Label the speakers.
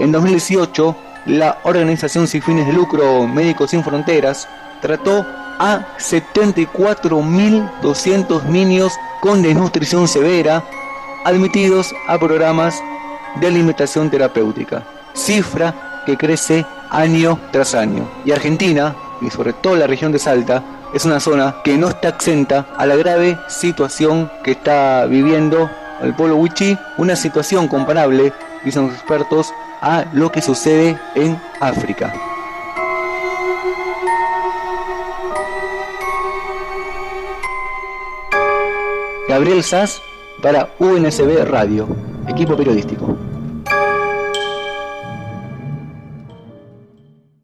Speaker 1: En 2018, la organización sin fines de lucro Médicos Sin Fronteras trató a 74.200 niños con desnutrición severa admitidos a programas de alimentación terapéutica, cifra que crece año tras año. Y Argentina, y sobre todo la región de Salta, es una zona que no está exenta a la grave situación que está viviendo el pueblo Wichi, una situación comparable, dicen los expertos, a lo que sucede en África. Gabriel Sass para UNSB Radio, equipo periodístico.